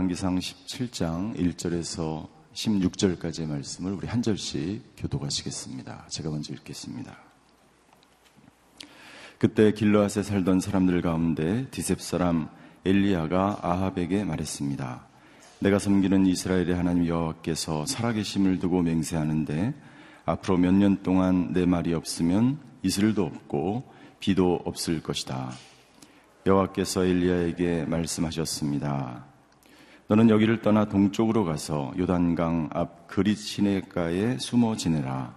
열왕기상 17장 1절에서 16절까지의 말씀을 우리 한 절씩 교도하시겠습니다. 제가 먼저 읽겠습니다. 그때 길르앗에 살던 사람들 가운데 디셉 사람 엘리야가 아합에게 말했습니다. 내가 섬기는 이스라엘의 하나님 여호와께서 살아계심을 두고 맹세하는데 앞으로 몇 년 동안 내 말이 없으면 이슬도 없고 비도 없을 것이다. 여호와께서 엘리야에게 말씀하셨습니다. 너는 여기를 떠나 동쪽으로 가서 요단강 앞 그릿 시내가에 숨어 지내라.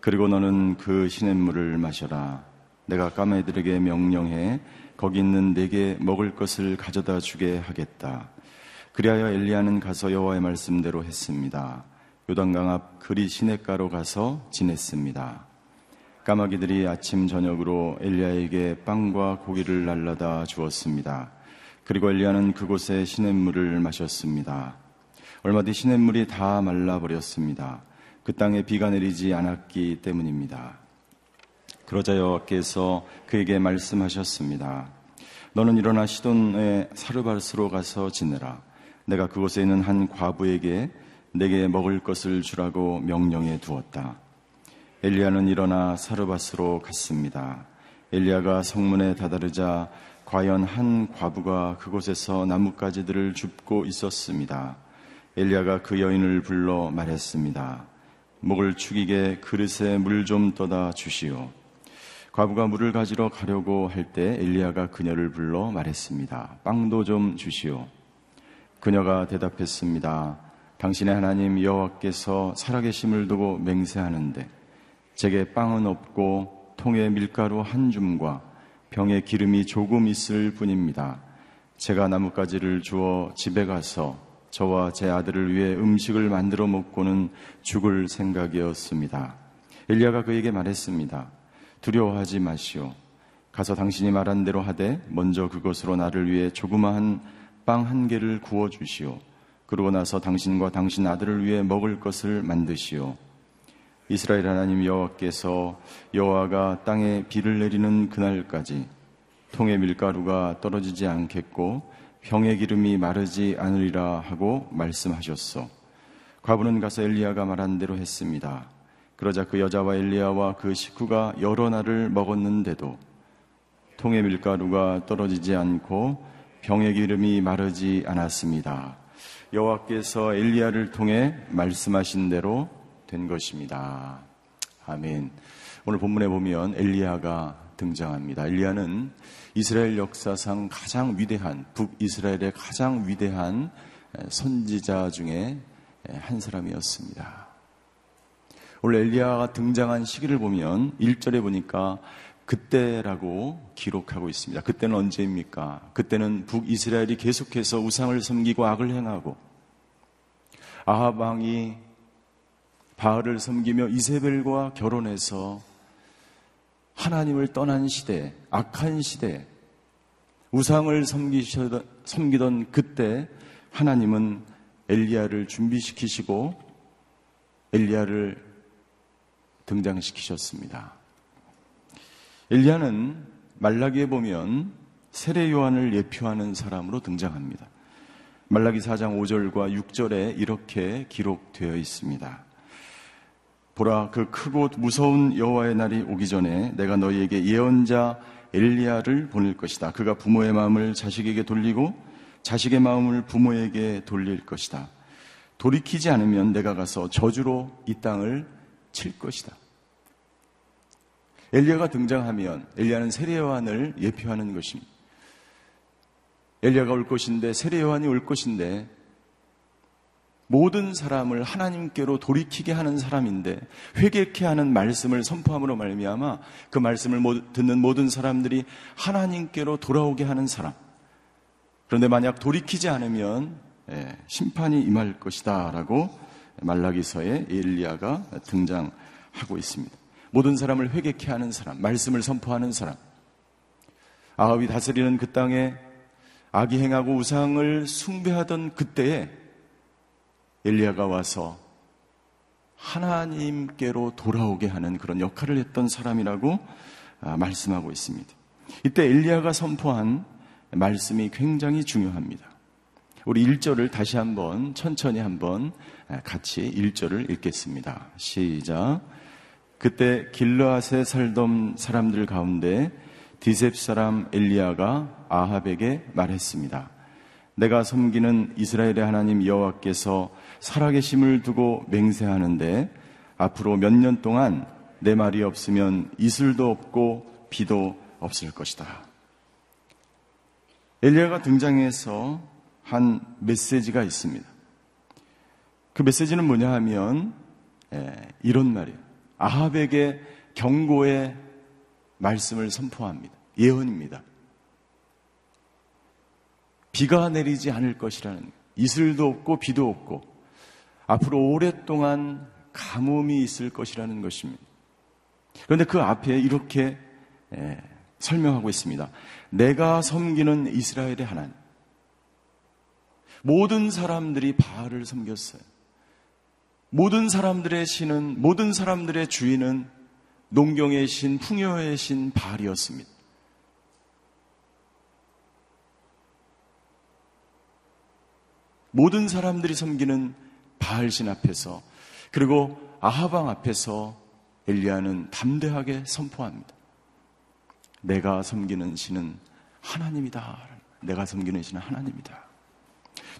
그리고 너는 그 시냇물을 마셔라. 내가 까마귀들에게 명령해 거기 있는 내게 먹을 것을 가져다 주게 하겠다. 그리하여 엘리야는 가서 여호와의 말씀대로 했습니다. 요단강 앞 그리 시냇가로 가서 지냈습니다. 까마귀들이 아침 저녁으로 엘리야에게 빵과 고기를 날라다 주었습니다. 그리고 엘리야는 그곳에 시냇물을 마셨습니다. 얼마 뒤 시냇물이 다 말라버렸습니다. 그 땅에 비가 내리지 않았기 때문입니다. 그러자 여호와께서 그에게 말씀하셨습니다. 너는 일어나 시돈의 사르바스로 가서 지내라. 내가 그곳에 있는 한 과부에게 내게 먹을 것을 주라고 명령해 두었다. 엘리야는 일어나 사르바스로 갔습니다. 엘리야가 성문에 다다르자 과연 한 과부가 그곳에서 나뭇가지들을 줍고 있었습니다. 엘리야가 그 여인을 불러 말했습니다. 목을 축이게 그릇에 물 좀 떠다 주시오. 과부가 물을 가지러 가려고 할 때 엘리야가 그녀를 불러 말했습니다. 빵도 좀 주시오. 그녀가 대답했습니다. 당신의 하나님 여호와께서 살아계심을 두고 맹세하는데 제게 빵은 없고 통에 밀가루 한 줌과 병에 기름이 조금 있을 뿐입니다. 제가 나뭇가지를 주어 집에 가서 저와 제 아들을 위해 음식을 만들어 먹고는 죽을 생각이었습니다. 엘리야가 그에게 말했습니다. 두려워하지 마시오. 가서 당신이 말한 대로 하되 먼저 그것으로 나를 위해 조그마한 빵 한 개를 구워 주시오. 그러고 나서 당신과 당신 아들을 위해 먹을 것을 만드시오. 이스라엘 하나님 여호와께서 여호와가 땅에 비를 내리는 그날까지 통의 밀가루가 떨어지지 않겠고 병의 기름이 마르지 않으리라 하고 말씀하셨소. 과부는 가서 엘리야가 말한 대로 했습니다. 그러자 그 여자와 엘리야와 그 식구가 여러 날을 먹었는데도 통의 밀가루가 떨어지지 않고 병의 기름이 마르지 않았습니다. 여호와께서 엘리야를 통해 말씀하신 대로 된 것입니다. 아멘. 오늘 본문에 보면 엘리야가 등장합니다. 엘리야는 이스라엘 역사상 가장 위대한 북이스라엘의 가장 위대한 선지자 중에 한 사람이었습니다. 오늘 엘리야가 등장한 시기를 보면 1절에 보니까 그때라고 기록하고 있습니다. 그때는 언제입니까? 그때는 북이스라엘이 계속해서 우상을 섬기고 악을 행하고 아합 왕이 바알을 섬기며 이세벨과 결혼해서 하나님을 떠난 시대, 악한 시대, 우상을 섬기시던, 섬기던 그때 하나님은 엘리야를 준비시키시고 엘리야를 등장시키셨습니다. 엘리야는 말라기에 보면 세례 요한을 예표하는 사람으로 등장합니다. 말라기 4장 5절과 6절에 이렇게 기록되어 있습니다. 보라 그 크고 무서운 여호와의 날이 오기 전에 내가 너희에게 예언자 엘리야를 보낼 것이다. 그가 부모의 마음을 자식에게 돌리고 자식의 마음을 부모에게 돌릴 것이다. 돌이키지 않으면 내가 가서 저주로 이 땅을 칠 것이다. 엘리야가 등장하면 엘리야는 세례 요한을 예표하는 것입니다. 엘리야가 올 것인데 세례 요한이 올 것인데 모든 사람을 하나님께로 돌이키게 하는 사람인데 회개케 하는 말씀을 선포함으로 말미암아 그 말씀을 듣는 모든 사람들이 하나님께로 돌아오게 하는 사람. 그런데 만약 돌이키지 않으면 예, 심판이 임할 것이다라고 말라기서에 엘리야가 등장하고 있습니다. 모든 사람을 회개케 하는 사람, 말씀을 선포하는 사람. 아합이 다스리는 그 땅에 악이 행하고 우상을 숭배하던 그때에 엘리야가 와서 하나님께로 돌아오게 하는 그런 역할을 했던 사람이라고 아, 말씀하고 있습니다. 이때 엘리야가 선포한 말씀이 굉장히 중요합니다. 우리 1절을 다시 한번 천천히 한번 같이 1절을 읽겠습니다. 시작. 그때 길르앗에 살던 사람들 가운데 디셉 사람 엘리야가 아합에게 말했습니다. 내가 섬기는 이스라엘의 하나님 여호와께서 살아계심을 두고 맹세하는데 앞으로 몇 년 동안 내 말이 없으면 이슬도 없고 비도 없을 것이다. 엘리야가 등장해서 한 메시지가 있습니다. 그 메시지는 뭐냐 하면 예, 이런 말이에요. 아합에게 경고의 말씀을 선포합니다. 예언입니다. 비가 내리지 않을 것이라는 이슬도 없고 비도 없고 앞으로 오랫동안 가뭄이 있을 것이라는 것입니다. 그런데 그 앞에 이렇게 예, 설명하고 있습니다. 내가 섬기는 이스라엘의 하나님. 모든 사람들이 바알을 섬겼어요. 모든 사람들의 신은, 모든 사람들의 주인은 농경의 신, 풍요의 신 바알이었습니다. 모든 사람들이 섬기는 바알신 앞에서 그리고 아하방 앞에서 엘리야는 담대하게 선포합니다. 내가 섬기는 신은 하나님이다. 내가 섬기는 신은 하나님이다.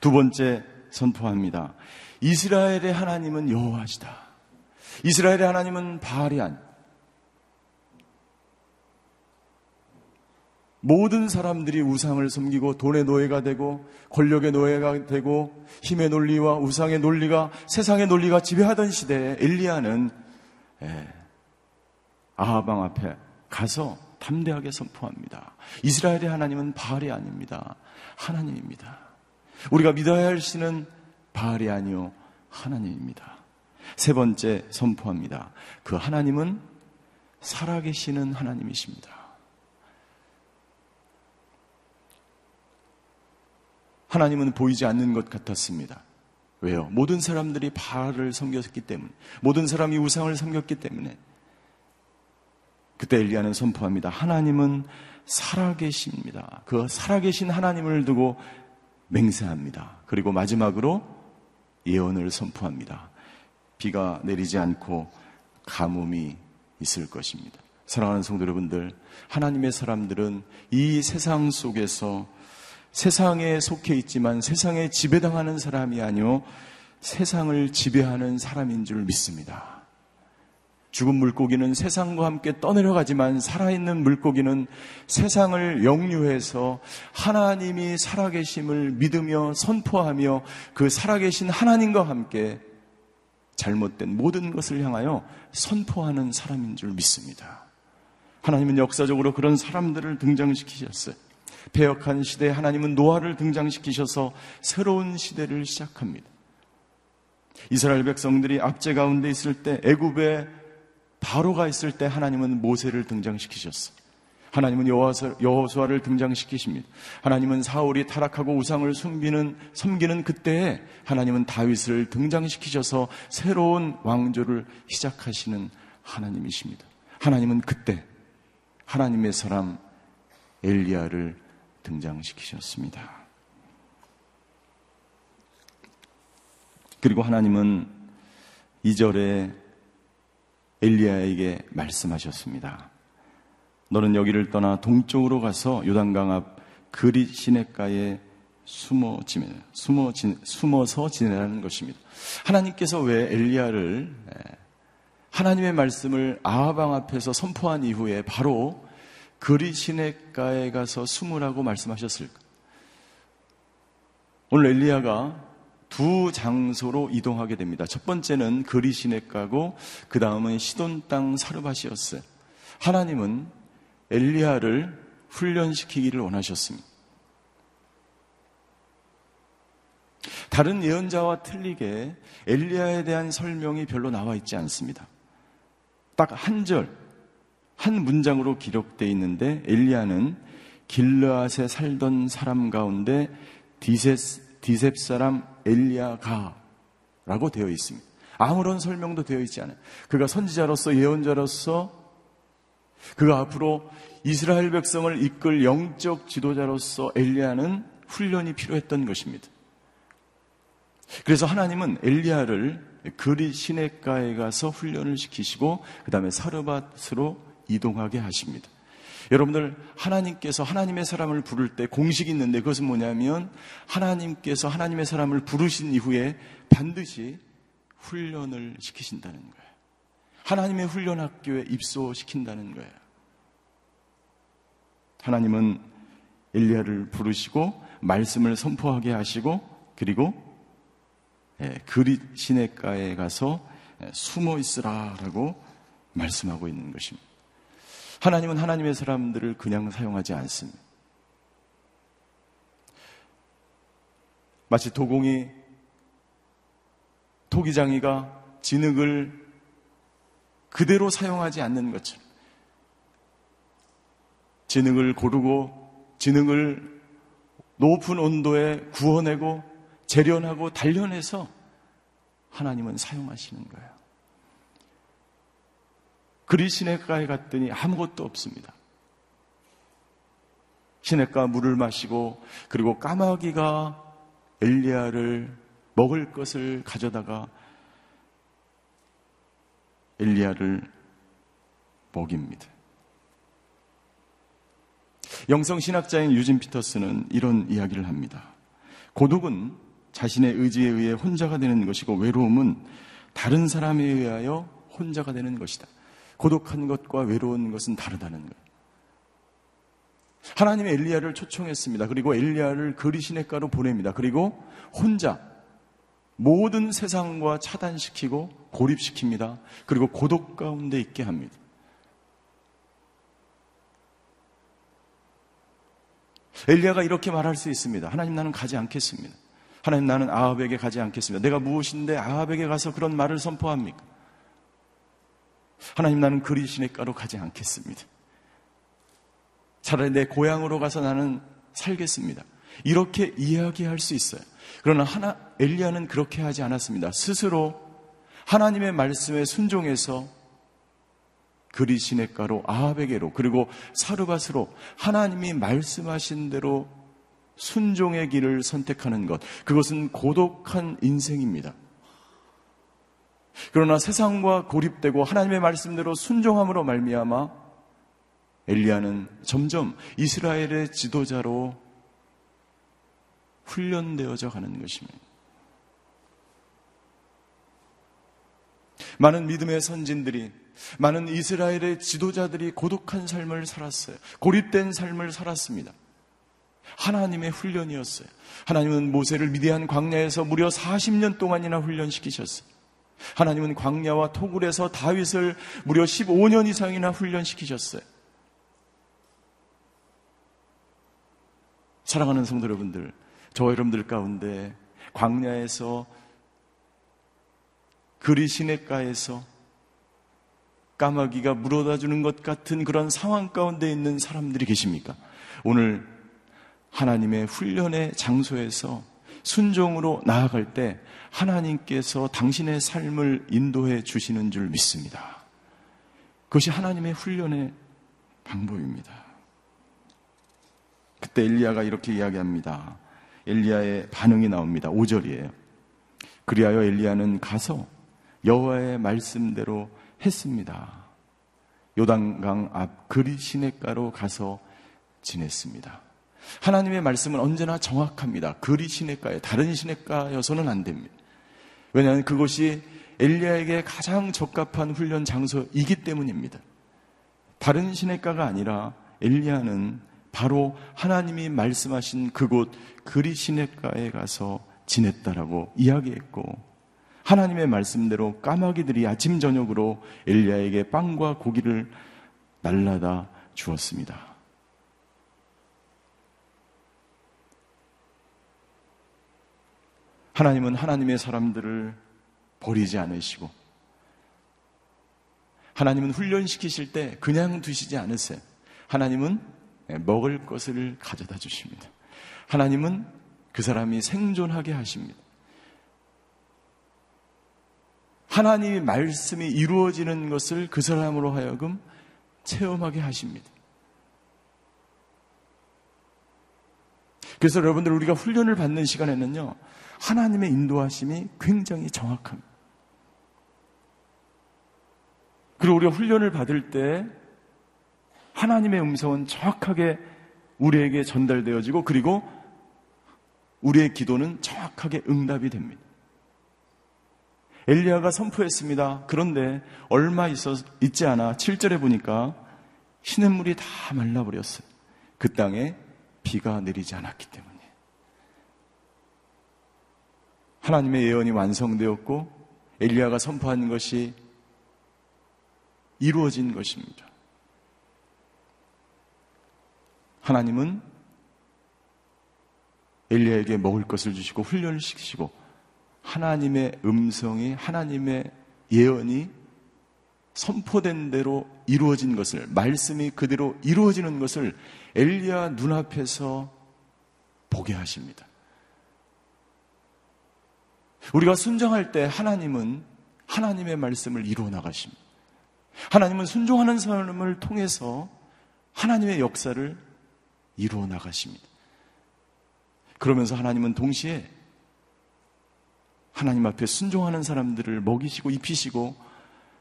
두 번째 선포합니다. 이스라엘의 하나님은 여호와시다. 이스라엘의 하나님은 바알이 아니. 모든 사람들이 우상을 섬기고 돈의 노예가 되고 권력의 노예가 되고 힘의 논리와 우상의 논리가 세상의 논리가 지배하던 시대에 엘리야는 예, 아하방 앞에 가서 담대하게 선포합니다. 이스라엘의 하나님은 바알이 아닙니다. 하나님입니다. 우리가 믿어야 할 신은 바알이 아니요 하나님입니다. 세 번째 선포합니다. 그 하나님은 살아계시는 하나님이십니다. 하나님은 보이지 않는 것 같았습니다. 왜요? 모든 사람들이 바알을 섬겼기 때문에, 모든 사람이 우상을 섬겼기 때문에. 그때 엘리야는 선포합니다. 하나님은 살아계십니다. 그 살아계신 하나님을 두고 맹세합니다. 그리고 마지막으로 예언을 선포합니다. 비가 내리지 않고 가뭄이 있을 것입니다. 사랑하는 성도 여러분들, 하나님의 사람들은 이 세상 속에서 세상에 속해 있지만 세상에 지배당하는 사람이 아니요 세상을 지배하는 사람인 줄 믿습니다. 죽은 물고기는 세상과 함께 떠내려가지만 살아있는 물고기는 세상을 영유해서 하나님이 살아계심을 믿으며 선포하며 그 살아계신 하나님과 함께 잘못된 모든 것을 향하여 선포하는 사람인 줄 믿습니다. 하나님은 역사적으로 그런 사람들을 등장시키셨어요. 폐역한 시대에 하나님은 노아를 등장시키셔서 새로운 시대를 시작합니다. 이스라엘 백성들이 압제 가운데 있을 때 애굽에 바로가 있을 때 하나님은 모세를 등장시키셨어요. 하나님은 여호수아를 등장시키십니다. 하나님은 사울이 타락하고 우상을 숨기는 섬기는 그때에 하나님은 다윗을 등장시키셔서 새로운 왕조를 시작하시는 하나님이십니다. 하나님은 그때 하나님의 사람 엘리야를 등장시키셨습니다. 그리고 하나님은 이절에 엘리야에게 말씀하셨습니다. 너는 여기를 떠나 동쪽으로 가서 요단강 앞 그리 시냇가에 숨어 지내, 숨어 지, 숨어서 지내라는 것입니다. 하나님께서 왜 엘리야를 하나님의 말씀을 아하방 앞에서 선포한 이후에 바로 그리 시냇가에 가서 숨으라고 말씀하셨을까? 오늘 엘리야가 두 장소로 이동하게 됩니다. 첫 번째는 그리시네가고 그 다음은 시돈 땅 사르밧이었어요. 하나님은 엘리야를 훈련시키기를 원하셨습니다. 다른 예언자와 틀리게 엘리야에 대한 설명이 별로 나와 있지 않습니다. 딱 한 절, 한 문장으로 기록되어 있는데 엘리야는 길르앗에 살던 사람 가운데 디세스 디셉 사람 엘리야가라고 되어 있습니다. 아무런 설명도 되어 있지 않아요. 그가 선지자로서 예언자로서 그가 앞으로 이스라엘 백성을 이끌 영적 지도자로서 엘리야는 훈련이 필요했던 것입니다. 그래서 하나님은 엘리야를 그리 시내가에 가서 훈련을 시키시고 그 다음에 사르밧으로 이동하게 하십니다. 여러분들 하나님께서 하나님의 사람을 부를 때 공식이 있는데 그것은 뭐냐면 하나님께서 하나님의 사람을 부르신 이후에 반드시 훈련을 시키신다는 거예요. 하나님의 훈련 학교에 입소시킨다는 거예요. 하나님은 엘리야를 부르시고 말씀을 선포하게 하시고 그리고 예, 그리 시내가에 가서 예, 숨어 있으라라고 말씀하고 있는 것입니다. 하나님은 하나님의 사람들을 그냥 사용하지 않습니다. 마치 도공이 토기장이가 진흙을 그대로 사용하지 않는 것처럼 진흙을 고르고 진흙을 높은 온도에 구워내고 재련하고 단련해서 하나님은 사용하시는 거예요. 그리 시냇가에 갔더니 아무것도 없습니다. 시냇가 물을 마시고 그리고 까마귀가 엘리야를 먹을 것을 가져다가 엘리야를 먹입니다. 영성 신학자인 유진 피터스는 이런 이야기를 합니다. 고독은 자신의 의지에 의해 혼자가 되는 것이고 외로움은 다른 사람에 의하여 혼자가 되는 것이다. 고독한 것과 외로운 것은 다르다는 거예요. 하나님이 엘리야를 초청했습니다. 그리고 엘리야를 그리시네가로 보냅니다. 그리고 혼자 모든 세상과 차단시키고 고립시킵니다. 그리고 고독 가운데 있게 합니다. 엘리야가 이렇게 말할 수 있습니다. 하나님 나는 가지 않겠습니다. 하나님 나는 아합에게 가지 않겠습니다. 내가 무엇인데 아합에게 가서 그런 말을 선포합니까? 하나님 나는 그리시네가로 가지 않겠습니다. 차라리 내 고향으로 가서 나는 살겠습니다. 이렇게 이야기할 수 있어요. 그러나 하나 엘리야는 그렇게 하지 않았습니다. 스스로 하나님의 말씀에 순종해서 그리 시냇가로 아합에게로 그리고 사르밧으로 하나님이 말씀하신 대로 순종의 길을 선택하는 것 그것은 고독한 인생입니다. 그러나 세상과 고립되고 하나님의 말씀대로 순종함으로 말미암아 엘리야는 점점 이스라엘의 지도자로 훈련되어져 가는 것입니다. 많은 믿음의 선진들이 많은 이스라엘의 지도자들이 고독한 삶을 살았어요. 고립된 삶을 살았습니다. 하나님의 훈련이었어요. 하나님은 모세를 미디안 광야에서 무려 40년 동안이나 훈련시키셨어요. 하나님은 광야와 토굴에서 다윗을 무려 15년 이상이나 훈련시키셨어요. 사랑하는 성도 여러분들, 저 여러분들 가운데 광야에서 그리 시냇가에서 까마귀가 물어다 주는 것 같은 그런 상황 가운데 있는 사람들이 계십니까? 오늘 하나님의 훈련의 장소에서 순종으로 나아갈 때 하나님께서 당신의 삶을 인도해 주시는 줄 믿습니다. 그것이 하나님의 훈련의 방법입니다. 그때 엘리야가 이렇게 이야기합니다. 엘리야의 반응이 나옵니다. 5절이에요. 그리하여 엘리야는 가서 여호와의 말씀대로 했습니다. 요단강 앞 그리 시냇가로 가서 지냈습니다. 하나님의 말씀은 언제나 정확합니다. 그리 시냇가에 다른 시냇가여서는 안 됩니다. 왜냐하면 그것이 엘리야에게 가장 적합한 훈련 장소이기 때문입니다. 다른 시냇가가 아니라 엘리야는 바로 하나님이 말씀하신 그곳 그리 시냇가에 가서 지냈다라고 이야기했고 하나님의 말씀대로 까마귀들이 아침 저녁으로 엘리야에게 빵과 고기를 날라다 주었습니다. 하나님은 하나님의 사람들을 버리지 않으시고 하나님은 훈련시키실 때 그냥 두시지 않으세요. 하나님은 먹을 것을 가져다 주십니다. 하나님은 그 사람이 생존하게 하십니다. 하나님의 말씀이 이루어지는 것을 그 사람으로 하여금 체험하게 하십니다. 그래서 여러분들 우리가 훈련을 받는 시간에는요, 하나님의 인도하심이 굉장히 정확합니다. 그리고 우리가 훈련을 받을 때 하나님의 음성은 정확하게 우리에게 전달되어지고 그리고 우리의 기도는 정확하게 응답이 됩니다. 엘리야가 선포했습니다. 그런데 얼마 있어, 있지 않아 7절에 보니까 시냇물이 다 말라버렸어요. 그 땅에 비가 내리지 않았기 때문에. 하나님의 예언이 완성되었고 엘리야가 선포한 것이 이루어진 것입니다. 하나님은 엘리야에게 먹을 것을 주시고 훈련을 시키시고 하나님의 음성이 하나님의 예언이 선포된 대로 이루어진 것을 말씀이 그대로 이루어지는 것을 엘리야 눈앞에서 보게 하십니다. 우리가 순종할 때 하나님은 하나님의 말씀을 이루어 나가십니다. 하나님은 순종하는 사람을 통해서 하나님의 역사를 이루어 나가십니다. 그러면서 하나님은 동시에 하나님 앞에 순종하는 사람들을 먹이시고 입히시고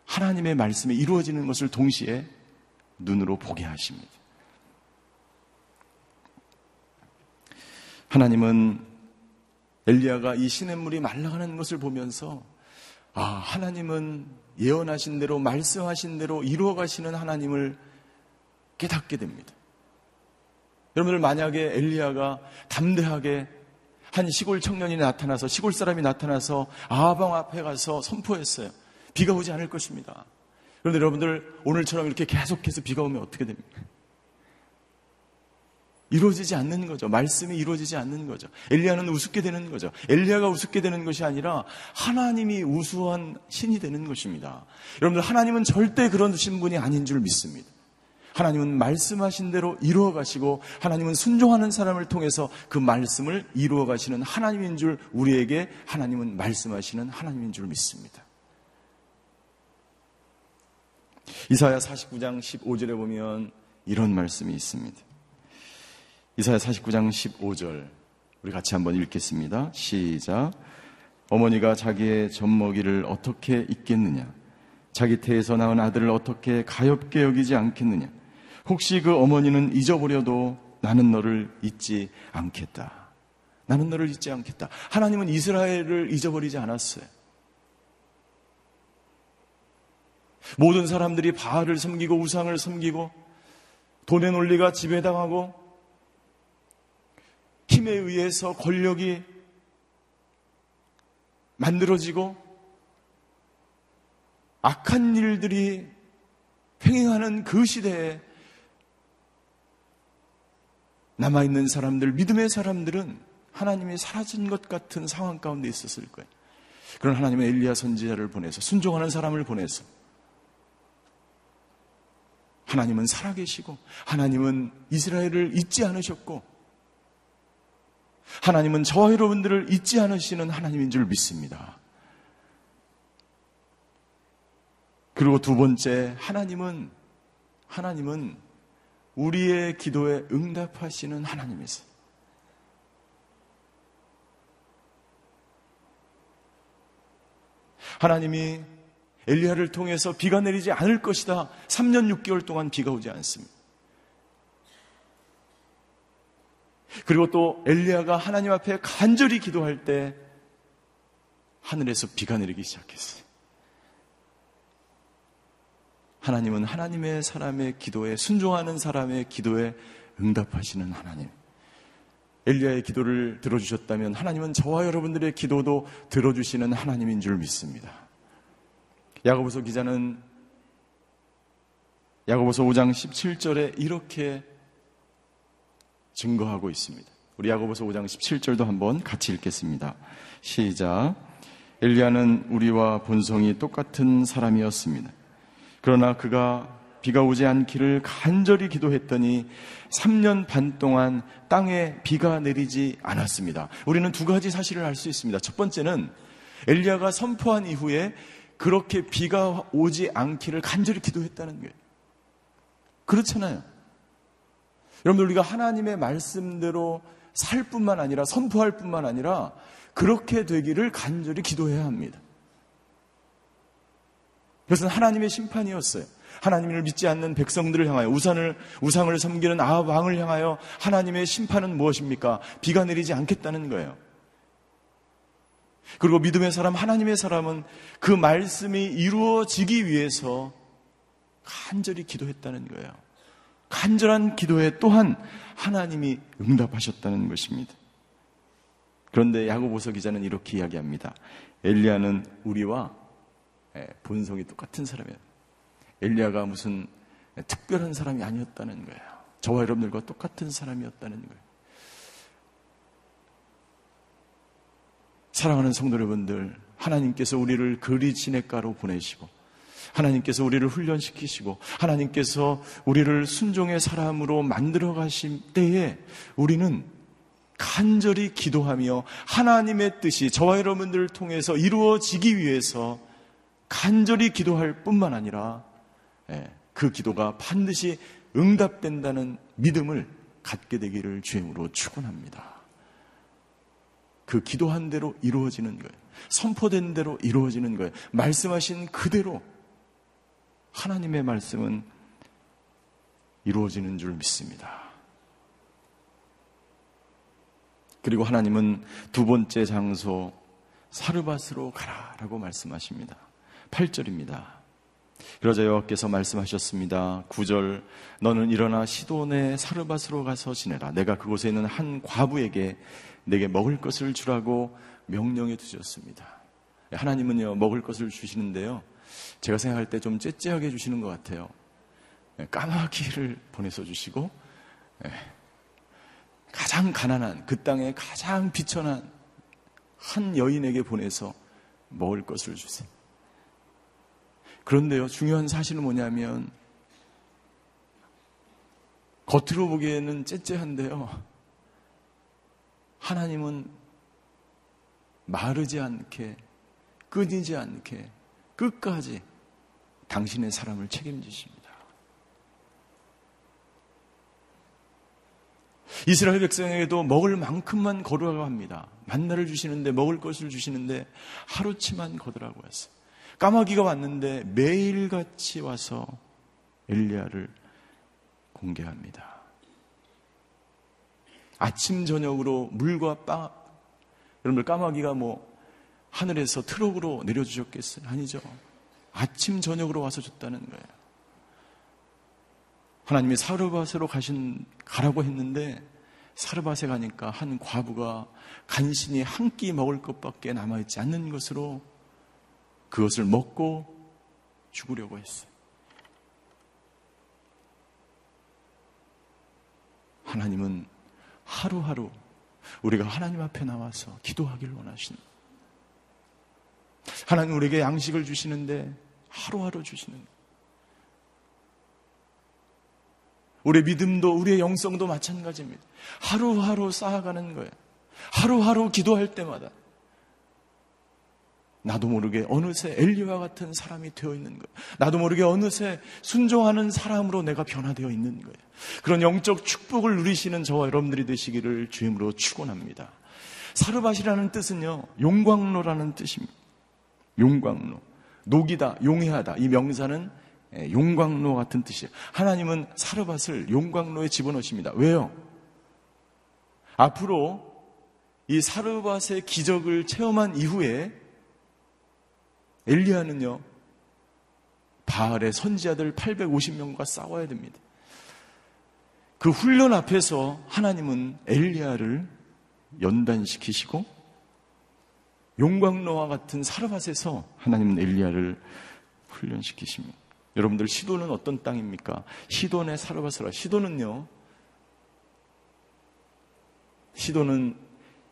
하나님의 말씀이 이루어지는 것을 동시에 눈으로 보게 하십니다. 하나님은 엘리야가 이 시냇물이 말라가는 것을 보면서 아, 하나님은 예언하신 대로 말씀하신 대로 이루어 가시는 하나님을 깨닫게 됩니다. 여러분들 만약에 엘리야가 담대하게 한 시골 청년이 나타나서 시골 사람이 나타나서 아방 앞에 가서 선포했어요. 비가 오지 않을 것입니다. 그런데 여러분들 오늘처럼 이렇게 계속해서 비가 오면 어떻게 됩니까? 이루어지지 않는 거죠. 말씀이 이루어지지 않는 거죠. 엘리야는 우습게 되는 거죠. 엘리야가 우습게 되는 것이 아니라 하나님이 우수한 신이 되는 것입니다. 여러분들 하나님은 절대 그런 신분이 아닌 줄 믿습니다. 하나님은 말씀하신 대로 이루어 가시고 하나님은 순종하는 사람을 통해서 그 말씀을 이루어 가시는 하나님인 줄 우리에게 하나님은 말씀하시는 하나님인 줄 믿습니다. 이사야 49장 15절에 보면 이런 말씀이 있습니다. 이사야 49장 15절 우리 같이 한번 읽겠습니다. 시작. 어머니가 자기의 젖먹이를 어떻게 잊겠느냐? 자기 태에서 낳은 아들을 어떻게 가엽게 여기지 않겠느냐? 혹시 그 어머니는 잊어버려도 나는 너를 잊지 않겠다. 나는 너를 잊지 않겠다. 하나님은 이스라엘을 잊어버리지 않았어요. 모든 사람들이 바알을 섬기고 우상을 섬기고 돈의 논리가 지배당하고 힘에 의해서 권력이 만들어지고 악한 일들이 횡행하는 그 시대에 남아있는 사람들, 믿음의 사람들은 하나님이 사라진 것 같은 상황 가운데 있었을 거예요. 그런 하나님의 엘리야 선지자를 보내서 순종하는 사람을 보내서 하나님은 살아계시고 하나님은 이스라엘을 잊지 않으셨고 하나님은 저와 여러분들을 잊지 않으시는 하나님인 줄 믿습니다. 그리고 두 번째 하나님은 하나님은 우리의 기도에 응답하시는 하나님이세요. 하나님이 엘리야를 통해서 비가 내리지 않을 것이다. 3년 6개월 동안 비가 오지 않습니다. 그리고 또 엘리야가 하나님 앞에 간절히 기도할 때 하늘에서 비가 내리기 시작했어요. 하나님은 하나님의 사람의 기도에 순종하는 사람의 기도에 응답하시는 하나님. 엘리야의 기도를 들어주셨다면 하나님은 저와 여러분들의 기도도 들어주시는 하나님인 줄 믿습니다. 야고보서 기자는 야고보서 5장 17절에 이렇게 증거하고 있습니다. 우리 야고보서 5장 17절도 한번 같이 읽겠습니다. 시작. 엘리야는 우리와 본성이 똑같은 사람이었습니다. 그러나 그가 비가 오지 않기를 간절히 기도했더니 3년 반 동안 땅에 비가 내리지 않았습니다. 우리는 두 가지 사실을 알 수 있습니다. 첫 번째는 엘리야가 선포한 이후에 그렇게 비가 오지 않기를 간절히 기도했다는 거예요. 그렇잖아요. 여러분들 우리가 하나님의 말씀대로 살 뿐만 아니라 선포할 뿐만 아니라 그렇게 되기를 간절히 기도해야 합니다. 그것은 하나님의 심판이었어요. 하나님을 믿지 않는 백성들을 향하여 우산을 우상을 섬기는 아합 왕을 향하여 하나님의 심판은 무엇입니까? 비가 내리지 않겠다는 거예요. 그리고 믿음의 사람, 하나님의 사람은 그 말씀이 이루어지기 위해서 간절히 기도했다는 거예요. 간절한 기도에 또한 하나님이 응답하셨다는 것입니다. 그런데 야고보서 기자는 이렇게 이야기합니다. 엘리야는 우리와 예, 본성이 똑같은 사람이에요. 엘리야가 무슨 특별한 사람이 아니었다는 거예요. 저와 여러분들과 똑같은 사람이었다는 거예요. 사랑하는 성도 여러분들, 하나님께서 우리를 그리 진액가로 보내시고, 하나님께서 우리를 훈련시키시고, 하나님께서 우리를 순종의 사람으로 만들어 가신 때에 우리는 간절히 기도하며 하나님의 뜻이 저와 여러분들을 통해서 이루어지기 위해서 간절히 기도할 뿐만 아니라 예, 그 기도가 반드시 응답된다는 믿음을 갖게 되기를 주임으로 축원합니다. 그 기도한 대로 이루어지는 거예요. 선포된 대로 이루어지는 거예요. 말씀하신 그대로 하나님의 말씀은 이루어지는 줄 믿습니다. 그리고 하나님은 두 번째 장소 사르밧으로 가라라고 말씀하십니다. 8절입니다. 그러자 여호와께서 말씀하셨습니다. 9절 너는 일어나 시돈의 사르밧으로 가서 지내라. 내가 그곳에 있는 한 과부에게 내게 먹을 것을 주라고 명령해 두셨습니다. 하나님은요 먹을 것을 주시는데요. 제가 생각할 때 좀 째째하게 주시는 것 같아요. 까마귀를 보내서 주시고 예, 가장 가난한 그 땅에 가장 비천한 한 여인에게 보내서 먹을 것을 주세요. 그런데요, 중요한 사실은 뭐냐면, 겉으로 보기에는 째째한데요, 하나님은 마르지 않게, 끊이지 않게, 끝까지 당신의 사람을 책임지십니다. 이스라엘 백성에게도 먹을 만큼만 거두라고 합니다. 만나를 주시는데 먹을 것을 주시는데 하루치만 거두라고 했어요. 까마귀가 왔는데 매일같이 와서 엘리야를 공개합니다. 아침 저녁으로 물과 빵 여러분들 까마귀가 뭐 하늘에서 트럭으로 내려주셨겠어요? 아니죠. 아침 저녁으로 와서 줬다는 거예요. 하나님이 사르밧으로 가신 가라고 했는데 사르밧에 가니까 한 과부가 간신히 한 끼 먹을 것밖에 남아있지 않는 것으로 그것을 먹고 죽으려고 했어요. 하나님은 하루하루 우리가 하나님 앞에 나와서 기도하기를 원하십니다. 하나님 우리에게 양식을 주시는데 하루하루 주시는 거예요. 우리의 믿음도 우리의 영성도 마찬가지입니다. 하루하루 쌓아가는 거예요. 하루하루 기도할 때마다 나도 모르게 어느새 엘리와 같은 사람이 되어 있는 거예요. 나도 모르게 어느새 순종하는 사람으로 내가 변화되어 있는 거예요. 그런 영적 축복을 누리시는 저와 여러분들이 되시기를 주임으로 축원합니다. 사르밧이라는 뜻은요. 용광로라는 뜻입니다. 용광로. 녹이다, 용해하다. 이 명사는 예, 용광로 같은 뜻이에요. 하나님은 사르밧을 용광로에 집어넣으십니다. 왜요? 앞으로 이 사르밧의 기적을 체험한 이후에 엘리야는요, 바알의 선지자들 850명과 싸워야 됩니다. 그 훈련 앞에서 하나님은 엘리야를 연단시키시고 용광로와 같은 사르밧에서 하나님은 엘리야를 훈련시키십니다. 여러분들 시도는 어떤 땅입니까? 시돈의 사르밧으로 시도는요. 시도는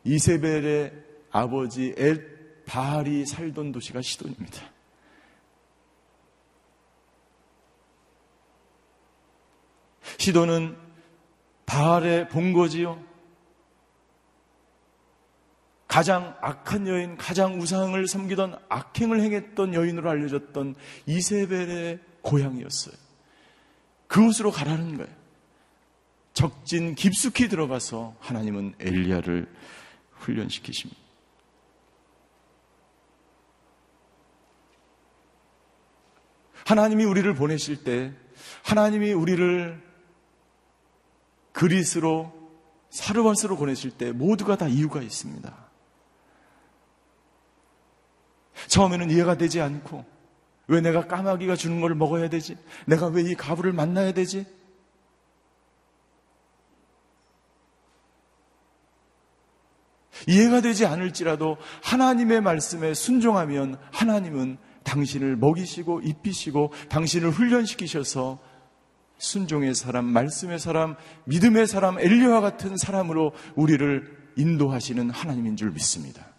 이세벨의 아버지 엘 바알이 살던 도시가 시돈입니다. 시돈은 바알의 본거지요. 가장 악한 여인, 가장 우상을 섬기던 악행을 행했던 여인으로 알려졌던 이세벨의 고향이었어요. 그곳으로 가라는 거예요. 적진 깊숙이 들어가서 하나님은 엘리야를 훈련시키십니다. 하나님이 우리를 보내실 때 하나님이 우리를 그리스로 사르밧스로 보내실 때 모두가 다 이유가 있습니다. 처음에는 이해가 되지 않고 왜 내가 까마귀가 주는 걸 먹어야 되지? 내가 왜 이 가부를 만나야 되지? 이해가 되지 않을지라도 하나님의 말씀에 순종하면 하나님은 당신을 먹이시고 입히시고 당신을 훈련시키셔서 순종의 사람, 말씀의 사람, 믿음의 사람, 엘리와 같은 사람으로 우리를 인도하시는 하나님인 줄 믿습니다.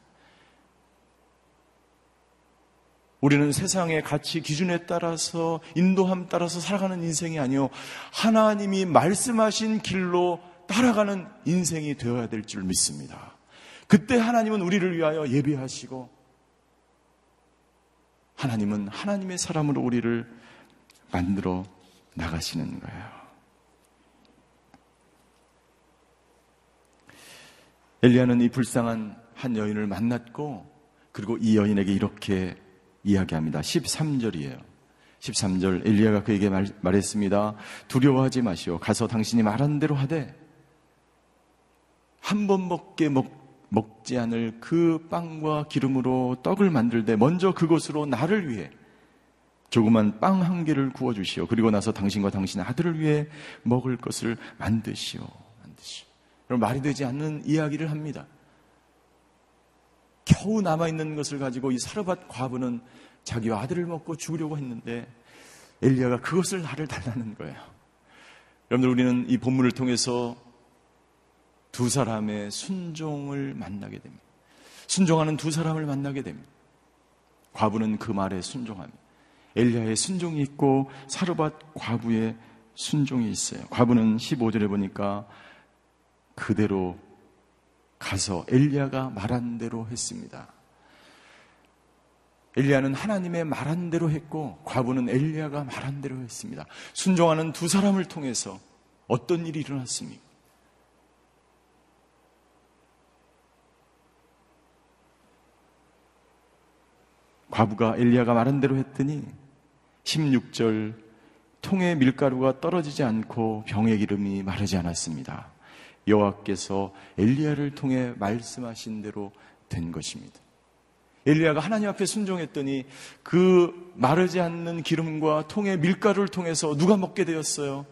우리는 세상의 가치 기준에 따라서 인도함 따라서 살아가는 인생이 아니요 하나님이 말씀하신 길로 따라가는 인생이 되어야 될 줄 믿습니다. 그때 하나님은 우리를 위하여 예비하시고 하나님은 하나님의 사람으로 우리를 만들어 나가시는 거예요. 엘리야는 이 불쌍한 한 여인을 만났고 그리고 이 여인에게 이렇게 이야기합니다. 13절이에요. 13절 엘리야가 그에게 말, 말했습니다. 두려워하지 마시오. 가서 당신이 말한 대로 하되 한번 먹게 먹 먹지 않을 그 빵과 기름으로 떡을 만들되 먼저 그것으로 나를 위해 조그만 빵 한 개를 구워 주시오. 그리고 나서 당신과 당신 아들을 위해 먹을 것을 만드시오. 만드시오. 그럼 말이 되지 않는 이야기를 합니다. 겨우 남아 있는 것을 가지고 이 사르밧 과부는 자기와 아들을 먹고 죽으려고 했는데 엘리야가 그것을 나를 달라는 거예요. 여러분들 우리는 이 본문을 통해서 두 사람의 순종을 만나게 됩니다. 순종하는 두 사람을 만나게 됩니다. 과부는 그 말에 순종합니다. 엘리야의 순종이 있고 사르밧 과부의 순종이 있어요. 과부는 15절에 보니까 그대로 가서 엘리야가 말한 대로 했습니다. 엘리야는 하나님의 말한 대로 했고 과부는 엘리야가 말한 대로 했습니다. 순종하는 두 사람을 통해서 어떤 일이 일어났습니까? 과부가 엘리야가 말한 대로 했더니 16절 통에 밀가루가 떨어지지 않고 병의 기름이 마르지 않았습니다. 여호와께서 엘리야를 통해 말씀하신 대로 된 것입니다. 엘리야가 하나님 앞에 순종했더니 그 마르지 않는 기름과 통의 밀가루를 통해서 누가 먹게 되었어요?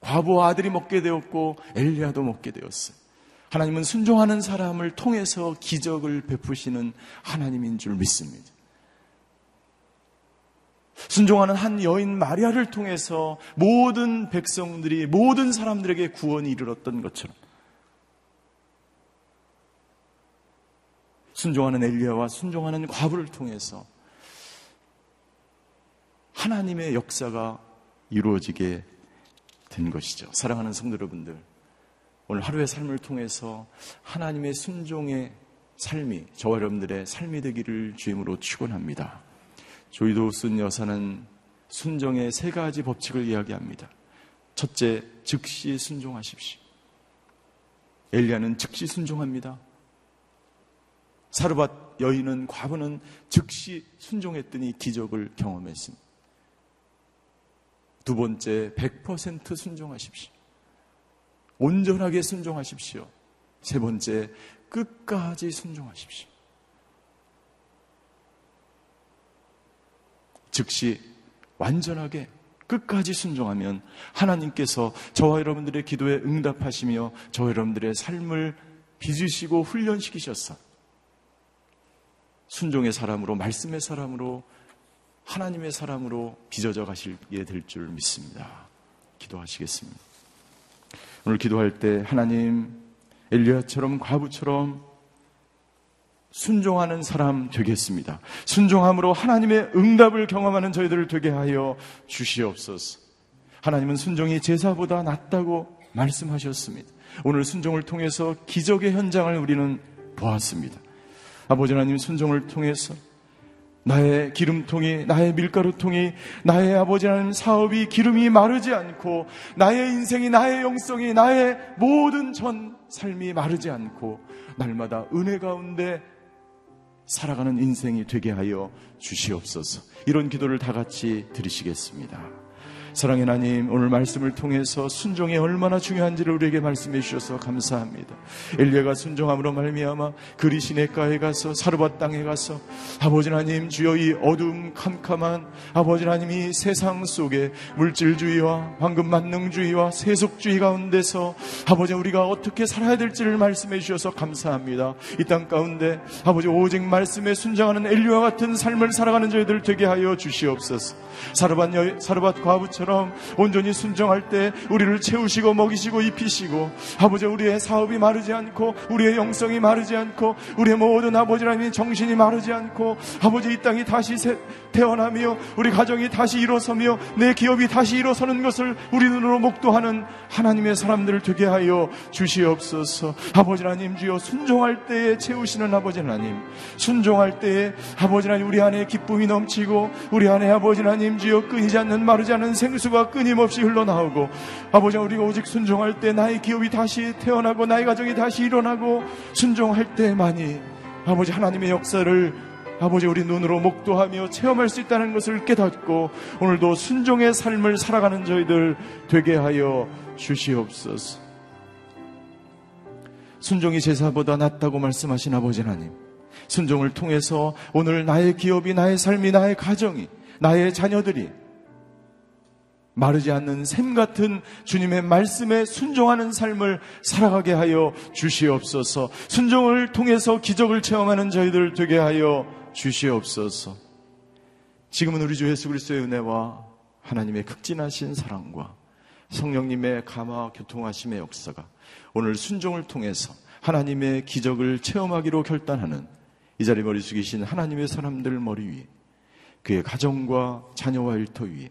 과부와 아들이 먹게 되었고 엘리야도 먹게 되었어요. 하나님은 순종하는 사람을 통해서 기적을 베푸시는 하나님인 줄 믿습니다. 순종하는 한 여인 마리아를 통해서 모든 백성들이 모든 사람들에게 구원이 이르렀던 것처럼 순종하는 엘리야와 순종하는 과부를 통해서 하나님의 역사가 이루어지게 된 것이죠. 사랑하는 성도 여러분들, 오늘 하루의 삶을 통해서 하나님의 순종의 삶이 저와 여러분들의 삶이 되기를 주임으로 축원합니다. 조이도 쓴 여사는 순종의 세 가지 법칙을 이야기합니다. 첫째, 즉시 순종하십시오. 엘리야는 즉시 순종합니다. 사르밧 여인은 과부는 즉시 순종했더니 기적을 경험했습니다. 두 번째, 100% 순종하십시오. 온전하게 순종하십시오. 세 번째, 끝까지 순종하십시오. 즉시 완전하게 끝까지 순종하면 하나님께서 저와 여러분들의 기도에 응답하시며 저와 여러분들의 삶을 빚으시고 훈련시키셨어. 순종의 사람으로, 말씀의 사람으로, 하나님의 사람으로 빚어져 가시게 될 줄 믿습니다. 기도하시겠습니다. 오늘 기도할 때 하나님 엘리야처럼 과부처럼 순종하는 사람 되겠습니다. 순종함으로 하나님의 응답을 경험하는 저희들을 되게 하여 주시옵소서. 하나님은 순종이 제사보다 낫다고 말씀하셨습니다. 오늘 순종을 통해서 기적의 현장을 우리는 보았습니다. 아버지 하나님 순종을 통해서 나의 기름통이, 나의 밀가루통이, 나의 아버지 하나님 사업이 기름이 마르지 않고, 나의 인생이, 나의 영성이, 나의 모든 전 삶이 마르지 않고, 날마다 은혜 가운데 살아가는 인생이 되게 하여 주시옵소서. 이런 기도를 다 같이 드리시겠습니다. 사랑의 하나님, 오늘 말씀을 통해서 순종이 얼마나 중요한지를 우리에게 말씀해 주셔서 감사합니다. 엘리야가 순종함으로 말미암아 그리 시내가에 가서 사르밧 땅에 가서 아버지 하나님 주여 이 어둠 캄캄한 아버지 하나님 이 세상 속에 물질주의와 황금 만능주의와 세속주의 가운데서 아버지 우리가 어떻게 살아야 될지를 말씀해 주셔서 감사합니다. 이 땅 가운데 아버지 오직 말씀에 순종하는 엘리와 같은 삶을 살아가는 저희들 되게 하여 주시옵소서. 사르밧 과부 처럼 온전히 순종할 때 우리를 채우시고 먹이시고 입히시고 아버지 우리의 사업이 마르지 않고 우리의 영성이 마르지 않고 우리의 모든 아버지 하나님의 정신이 마르지 않고 아버지 이 땅이 다시 새, 태어나며 우리 가정이 다시 일어서며 내 기업이 다시 일어서는 것을 우리 눈으로 목도하는 하나님의 사람들을 되게 하여 주시옵소서. 아버지 하나님 주여 순종할 때에 채우시는 아버지 하나님 순종할 때에 아버지 하나님 우리 안에 기쁨이 넘치고 우리 안에 아버지 하나님 주여 끊이지 않는 마르지 않는 생 수가 끊임없이 흘러나오고 아버지 우리가 오직 순종할 때 나의 기업이 다시 태어나고 나의 가정이 다시 일어나고 순종할 때만이 아버지 하나님의 역사를 아버지 우리 눈으로 목도하며 체험할 수 있다는 것을 깨닫고 오늘도 순종의 삶을 살아가는 저희들 되게 하여 주시옵소서. 순종이 제사보다 낫다고 말씀하신 아버지 하나님. 순종을 통해서 오늘 나의 기업이, 나의 삶이, 나의 가정이, 나의 자녀들이 마르지 않는 샘 같은 주님의 말씀에 순종하는 삶을 살아가게 하여 주시옵소서. 순종을 통해서 기적을 체험하는 저희들 되게 하여 주시옵소서. 지금은 우리 주 예수 그리스도의 은혜와 하나님의 극진하신 사랑과 성령님의 감화 교통하심의 역사가 오늘 순종을 통해서 하나님의 기적을 체험하기로 결단하는 이 자리 머리 숙이신 하나님의 사람들 머리 위에 그의 가정과 자녀와 일터 위에